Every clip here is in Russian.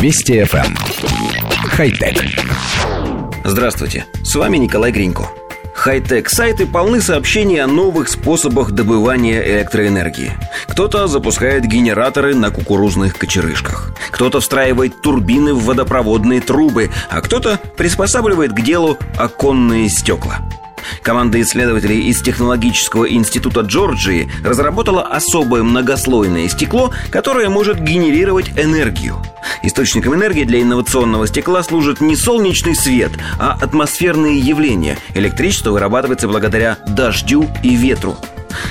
Вести FM. Эм. Хай-тек. Здравствуйте, с вами Николай Гринько. Хай-тек сайты полны сообщений о новых способах добывания электроэнергии. Кто-то запускает генераторы на кукурузных кочерышках. Кто-то встраивает турбины в водопроводные трубы, а кто-то приспосабливает к делу оконные стекла. Команда исследователей из Технологического института Джорджии разработала особое многослойное стекло, которое может генерировать энергию. Источником энергии для инновационного стекла служит не солнечный свет, а атмосферные явления. Электричество вырабатывается благодаря дождю и ветру.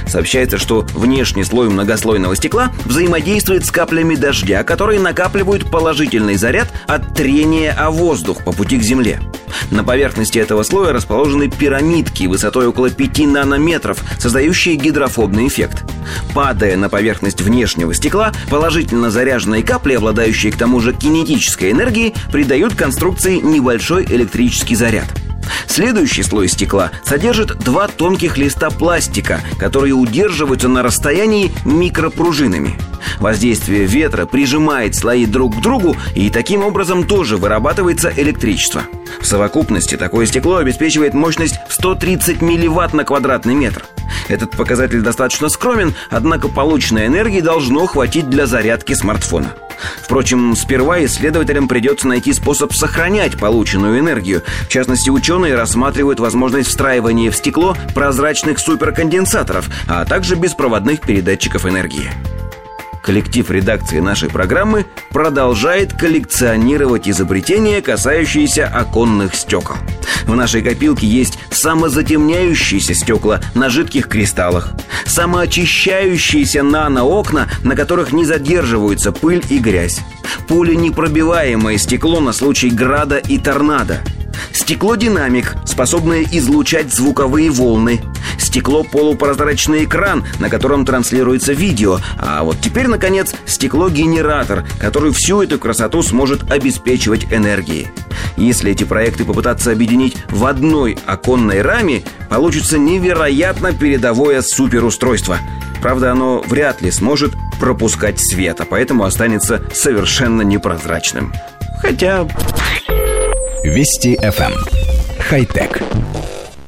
Сообщается, что внешний слой многослойного стекла взаимодействует с каплями дождя, которые накапливают положительный заряд от трения о воздух по пути к Земле. На поверхности этого слоя расположены пирамидки высотой около 5 нанометров, создающие гидрофобный эффект. Падая на поверхность внешнего стекла, положительно заряженные капли, обладающие к тому же кинетической энергией, придают конструкции небольшой электрический заряд – Следующий слой стекла содержит два тонких листа пластика, которые удерживаются на расстоянии микропружинами. Воздействие ветра прижимает слои друг к другу и таким образом тоже вырабатывается электричество. В совокупности такое стекло обеспечивает мощность в 130 милливатт на квадратный метр. Этот показатель достаточно скромен, однако полученной энергии должно хватить для зарядки смартфона. Впрочем, сперва исследователям придется найти способ сохранять полученную энергию. В частности, ученые рассматривают возможность встраивания в стекло прозрачных суперконденсаторов, а также беспроводных передатчиков энергии. Коллектив редакции нашей программы продолжает коллекционировать изобретения, касающиеся оконных стекол. В нашей копилке есть самозатемняющиеся стекла на жидких кристаллах, самоочищающиеся наноокна, на которых не задерживаются пыль и грязь, пуленепробиваемое стекло на случай града и торнадо, стекло-динамик, способное излучать звуковые волны, стекло полупрозрачный экран, на котором транслируется видео, а вот теперь, наконец, стекло-генератор, который всю эту красоту сможет обеспечивать энергией. Если эти проекты попытаться объединить в одной оконной раме, получится невероятно передовое суперустройство. Правда, оно вряд ли сможет пропускать свет, а поэтому останется совершенно непрозрачным. Хотя... Вести FM. Эм. Хай-тек.